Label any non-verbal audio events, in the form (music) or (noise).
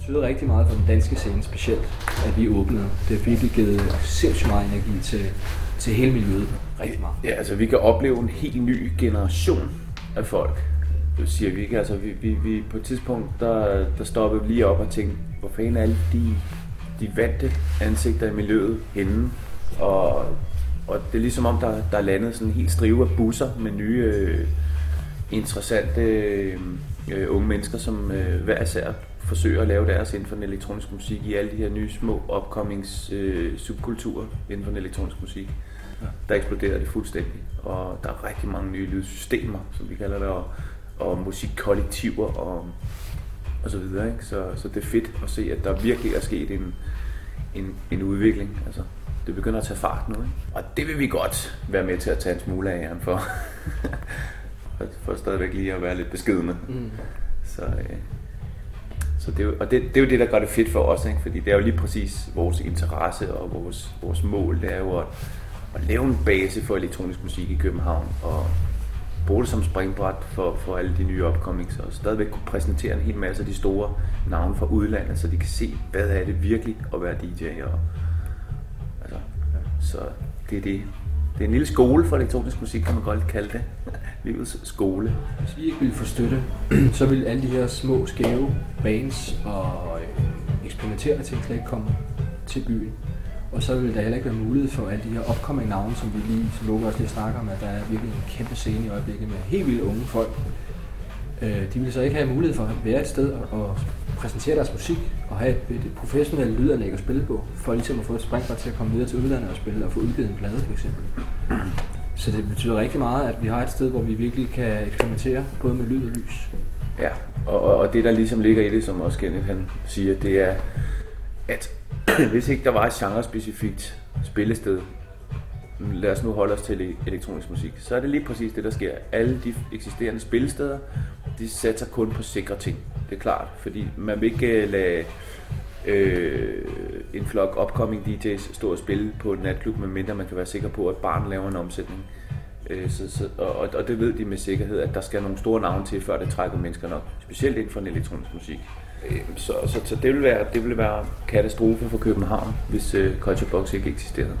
betyder rigtig meget for den danske scene specielt, at vi åbnede. Det har virkelig givet sindssygt meget energi til, til hele miljøet. Rigtig meget. Ja, altså vi kan opleve en helt ny generation af folk. Det siger vi ikke. Altså vi, vi, vi på et tidspunkt, der, der stoppede vi lige op og tænkte, hvor fanden er alle de, de vante ansigter i miljøet henne? Og, og det er ligesom om, der, der er landet sådan en helt strive af busser med nye, øh, interessante øh, øh unge mennesker, som øh, hver især forsøger at lave deres inden for den elektroniske musik i alle de her nye små upcomings øh, subkulturer inden for den elektroniske musik. Ja. Der eksploderer det fuldstændig, og der er rigtig mange nye lydsystemer, som vi kalder det, og, og musikkollektiver og, og så videre. Ikke? Så, så det er fedt at se, at der virkelig er sket en, en, en udvikling. Altså, det begynder at tage fart nu, ikke? og det vil vi godt være med til at tage en smule af æren for. (laughs) for stadigvæk lige at være lidt beskedende. Mm. Så, øh, så det er jo, og det, det er jo det, der gør det fedt for os, ikke? fordi det er jo lige præcis vores interesse og vores, vores mål, det er jo at, at lave en base for elektronisk musik i København, og bruge det som springbræt for, for alle de nye upcomings, og stadigvæk kunne præsentere en hel masse af de store navne fra udlandet, så de kan se, hvad er det virkelig at være DJ. Og, altså, så det er det. Det er en lille skole for elektronisk musik, kan man godt kalde det. Livets skole. Hvis vi ikke ville få støtte, (clears throat) så ville alle de her små, skæve bands og øh, eksperimenterende ting slet ikke komme til byen. Og så ville der heller ikke være mulighed for alle de her upcoming navne, som vi lige, som Loke også lige snakker om, at der er virkelig en kæmpe scene i øjeblikket med helt vildt unge folk. Øh, de ville så ikke have mulighed for at være et sted og præsentere deres musik og have et, et professionelt lydanlæg at spille på, for ligesom at få et springbræt til at komme videre til udlandet og spille og få udgivet en plade for eksempel. Så det betyder rigtig meget, at vi har et sted, hvor vi virkelig kan eksperimentere, både med lyd og lys. Ja, og, og det der ligesom ligger i det, som også Kenneth han siger, det er, at (clears throat) hvis ikke der var et genrespecifikt spillested, lad os nu holde os til e- elektronisk musik, så er det lige præcis det, der sker. Alle de eksisterende spillesteder, de satser kun på sikre ting. Det er klart, fordi man vil ikke øh, lade øh, en flok upcoming DJ's stå og spille på en natklub, medmindre man kan være sikker på, at barn laver en omsætning. Øh, så, så, og, og det ved de med sikkerhed, at der skal nogle store navne til, før det trækker mennesker nok. Specielt inden for den elektroniske musik. Øh, så, så, så det, ville være, det vil være katastrofe for København, hvis øh, Culture Box ikke eksisterede.